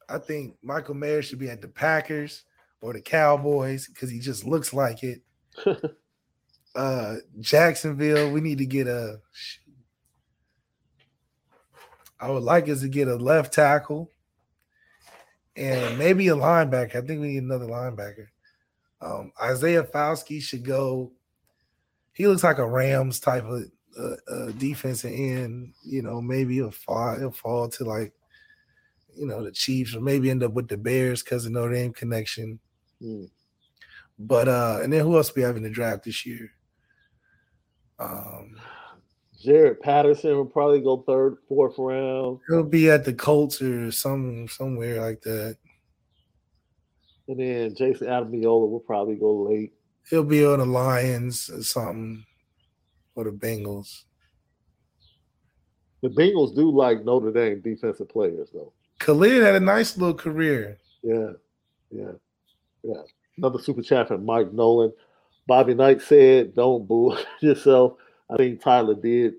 I think Michael Mayer should be at the Packers or the Cowboys because he just looks like it. [laughs] uh Jacksonville, we need to get a I would like us to get a left tackle and maybe a linebacker. I think we need another linebacker. Um, Isaiah Foskey should go. He looks like a Rams type of uh, uh, defensive end. You know, maybe he'll fall. He'll fall to like, you know, the Chiefs, or maybe end up with the Bears because of Notre Dame connection. Mm. But uh, and then who else we have in the draft this year? Um, Jarrett Patterson will probably go third, fourth round. He'll be at the Colts or some somewhere like that. And then Jayson Ademilola will probably go late. He'll be on the Lions or something, or the Bengals. The Bengals do like Notre Dame defensive players, though. Khalid had a nice little career. Yeah, yeah, yeah. Another super chat from Mike Nolan. Bobby Knight said, "Don't boo [laughs] yourself." I think Tyler did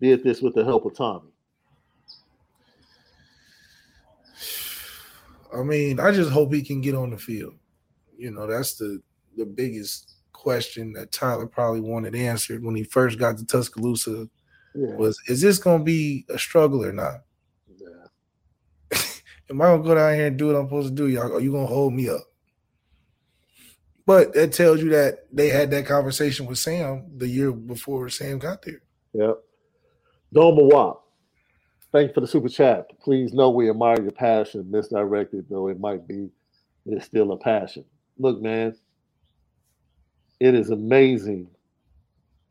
did this with the help of Tommy. I mean, I just hope he can get on the field. You know, that's the the biggest question that Tyler probably wanted answered when he first got to Tuscaloosa. Yeah. Was is this going to be a struggle or not? Yeah. [laughs] Am I going to go down here and do what I'm supposed to do, y'all? Are you going to hold me up? But that tells you that they had that conversation with Sam the year before Sam got there. Yep. Doma Wop. Thanks for the super chat. Please know we admire your passion. Misdirected though it might be, it's still a passion. Look, man, it is amazing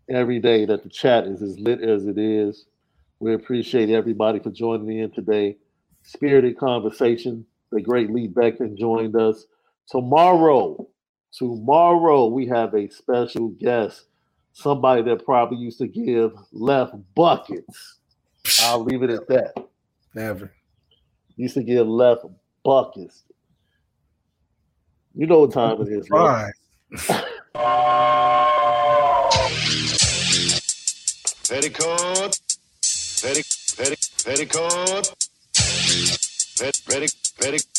every day that the chat is as lit as it is. We appreciate everybody for joining in today. Spirited conversation. The great Lee Becton joined us. Tomorrow, tomorrow we have a special guest, somebody that probably used to give left buckets I'll leave it at that. Never. Used to give left buckets. You know what time it is, right? Petticoat, petti, petti, petticoat, pet, petti, petti,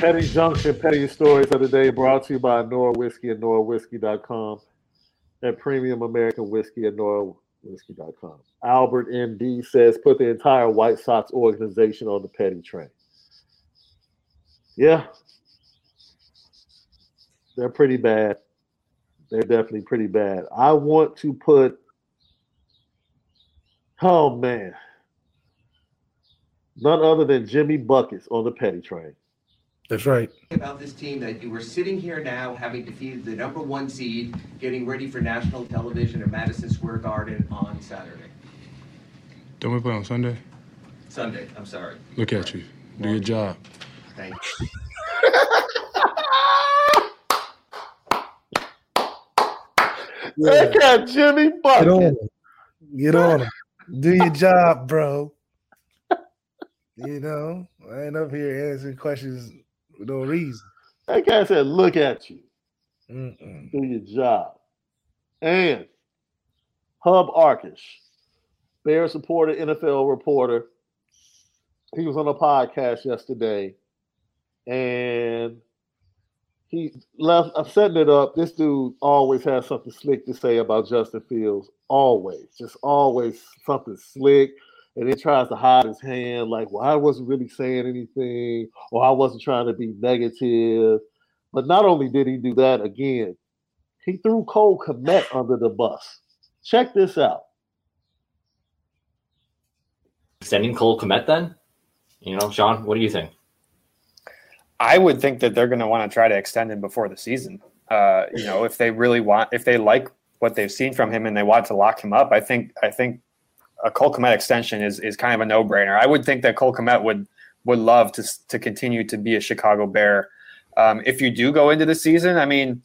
Petty Junction, Petty Stories of the Day brought to you by Nora Whiskey and NoraWhiskey.com and premium American whiskey at NoraWhiskey.com. Albert MD says put the entire White Sox organization on the petty train. Yeah. They're pretty bad. They're definitely pretty bad. I want to put, oh man, none other than Jimmy Buckets on the petty train. That's right. About this team that we're sitting here now, having defeated the number one seed, getting ready for national television at Madison Square Garden on Saturday. Don't we play on Sunday? Sunday. I'm sorry. Look at you. Do your job. Thank you. They got Jimmy Bucket. Get on him. Get on him. Do your job, bro. You know, I ain't up here answering questions for no reason. That guy said, "Look at you, Mm-mm. do your job." And Hub Arkush, Bear supporter, NFL reporter. He was on a podcast yesterday, and he left. I'm setting it up. This dude always has something slick to say about Justin Fields. Always, just always something slick and then tries to hide his hand, like, well, I wasn't really saying anything, or I wasn't trying to be negative. But not only did he do that again, he threw Cole Kmet under the bus. Check this out. Sending Cole Kmet then? You know, Sean, what do you think? I would think that they're going to want to try to extend him before the season. Uh, you know, if they really want, if they like what they've seen from him and they want to lock him up, I think I think a Cole Kmet extension is is kind of a no brainer. I would think that Cole Kmet would would love to to continue to be a Chicago Bear. Um, if you do go into the season, I mean,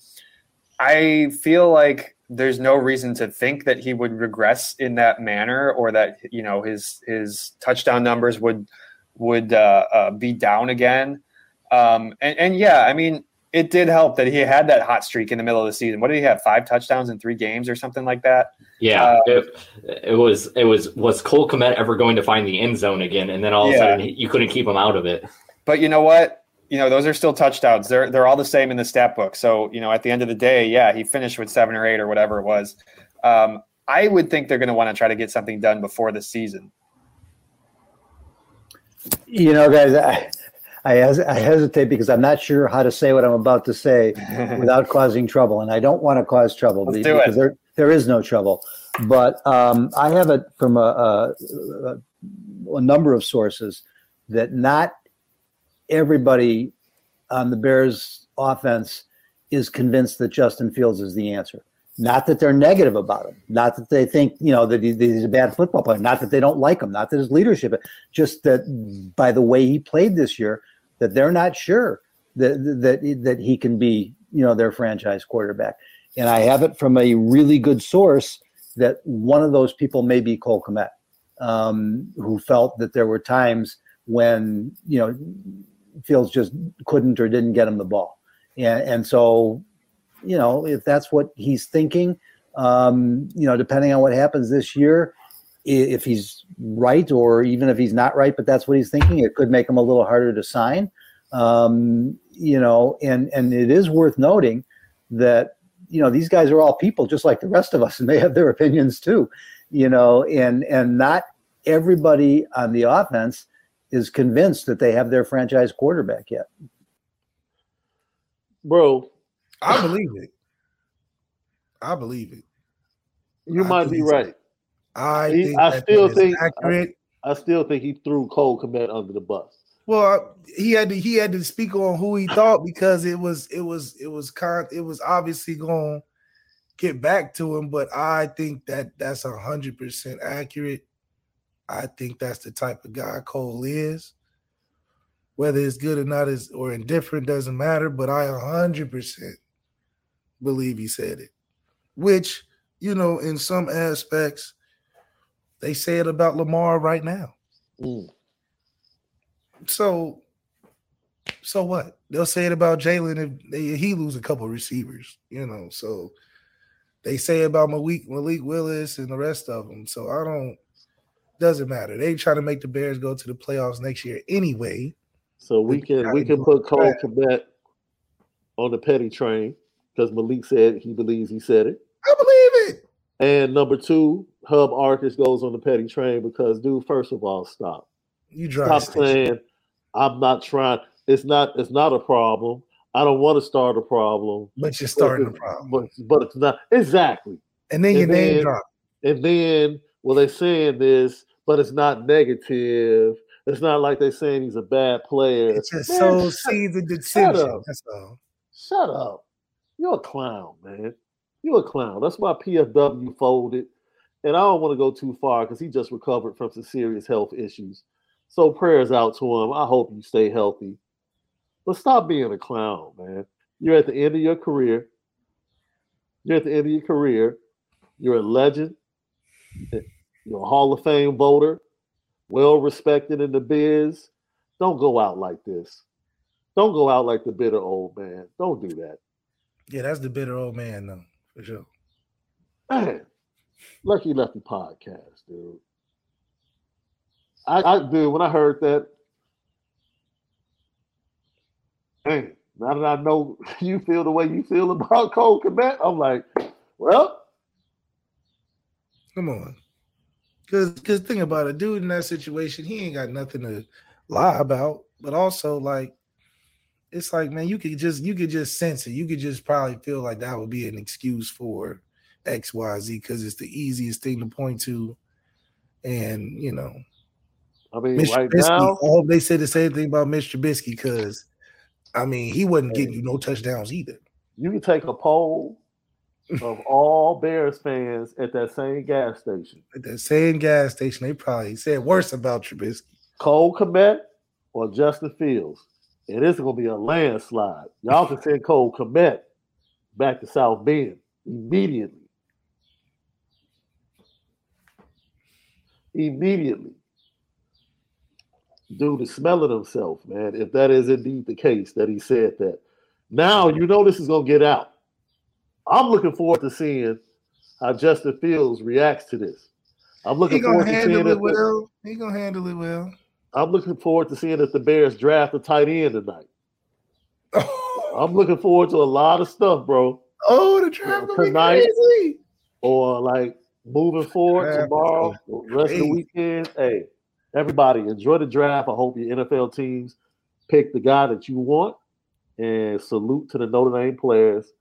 I feel like there's no reason to think that he would regress in that manner or that you know his his touchdown numbers would would uh, uh, be down again. Um, and, and yeah, I mean, it did help that he had that hot streak in the middle of the season. What did he have? Five touchdowns in three games or something like that. Yeah, uh, it, it, was. It was. Was Cole Kmet ever going to find the end zone again? And then all of Yeah. a sudden, you couldn't keep him out of it. But you know what? You know, those are still touchdowns. They're they're all the same in the stat book. So, you know, at the end of the day, yeah, he finished with seven or eight or whatever it was. Um, I would think they're going to want to try to get something done before the season. You know, guys, I, I, hes- I hesitate because I'm not sure how to say what I'm about to say [laughs] without causing trouble, and I don't want to cause trouble Let's be- do it. because there there is no trouble. But um, I have it from a, a, a, a number of sources that not everybody on the Bears offense is convinced that Justin Fields is the answer. Not that they're negative about him, not that they think you know that he- that he's a bad football player, not that they don't like him, not that his leadership, just that by the way he played this year, that they're not sure that that that he can be you know their franchise quarterback. And I have it from a really good source that one of those people may be Cole Kmet, um, who felt that there were times when you know Fields just couldn't or didn't get him the ball, and and so you know if that's what he's thinking, um, you know depending on what happens this year, if he's right or even if he's not right, but that's what he's thinking, it could make him a little harder to sign. Um, you know, and and it is worth noting that you know these guys are all people just like the rest of us, and they have their opinions too. You know, and and not everybody on the offense is convinced that they have their franchise quarterback yet. Bro, I believe it. I believe it. you I might be right. it. I He- think I still think accurate. I still think he threw Cole Kmet under the bus. Well, he had to he had to speak on who he thought because it was it was it was con it was obviously going to get back to him. But I think that that's a hundred percent accurate. I think that's the type of guy Cole is. Whether it's good or not is or indifferent doesn't matter. But I a hundred percent believe he said it. Which you know, in some aspects, they say it about Lamar right now. Mm. So, so what? They'll say it about Jalen if they, he lose a couple receivers, you know. So they say about Malik Malik Willis and the rest of them. So I don't. Doesn't matter. They try to make the Bears go to the playoffs next year anyway. So we can we can put Cole Kmet on the petty train because Malik said he believes he said it. I believe it. And number two, Hub Arkush goes on the petty train because, dude, first of all, stop. You dry Stop saying I'm not trying. It's not. It's not a problem. I don't want to start a problem. But you're starting a problem. But, but it's not exactly. And then your And name then- drop. And then, well, they're saying this, but it's not negative. It's not like they're saying he's a bad player. It's just Man, shut- seeds of shut up. That's all. Shut up. You're a clown, man. You're a clown. That's why PFW folded. And I don't want to go too far because he just recovered from some serious health issues. So prayers out to him. I hope you stay healthy. But stop being a clown, man. You're at the end of your career. You're at the end of your career. You're a legend. You're a Hall of Fame voter, well respected in the biz. Don't go out like this. Don't go out like the bitter old man. Don't do that. Yeah, that's the bitter old man, though, for sure. Man, Lucky Lefty podcast, dude. I, I dude, when I heard that, man, now that I know [laughs] you feel the way you feel about [laughs] Cole Kmet, I'm like, well, Come on. Cause cause think about it, dude in that situation, he ain't got nothing to lie about. But also like it's like, man, you could just you could just sense it. You could just probably feel like that would be an excuse for XYZ because it's the easiest thing to point to. And you know, I mean, Mitch right Trubisky, now, I hope they say the same thing about Mr. Trubisky because I mean, he wasn't getting you no touchdowns either. You can take a poll of [laughs] all Bears fans at that same gas station. At that same gas station, they probably said worse about Trubisky. Cole Kmet or Justin Fields. And it's going to be a landslide. Y'all can send Cole Kmet back to South Bend immediately. Immediately. Dude is smelling himself, man. If that is indeed the case that he said that. Now you know this is going to get out. I'm looking forward to seeing how Justin Fields reacts to this. I'm looking He gonna forward to seeing handle it well. He gonna handle it well. I'm looking forward to seeing if the Bears draft a tight end tonight. Oh. I'm looking forward to a lot of stuff, bro. Oh, the draft tonight crazy. or like moving forward tomorrow, rest of the weekend. Hey, everybody, enjoy the draft. I hope your NFL teams pick the guy that you want. And salute to the Notre Dame players.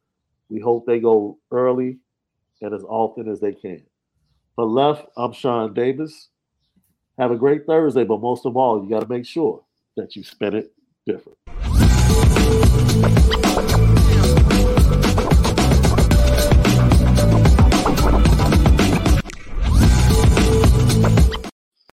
We hope they go early and as often as they can. For left, I'm Shaun Davis. Have a great Thursday, but most of all, you got to make sure that you spend it different.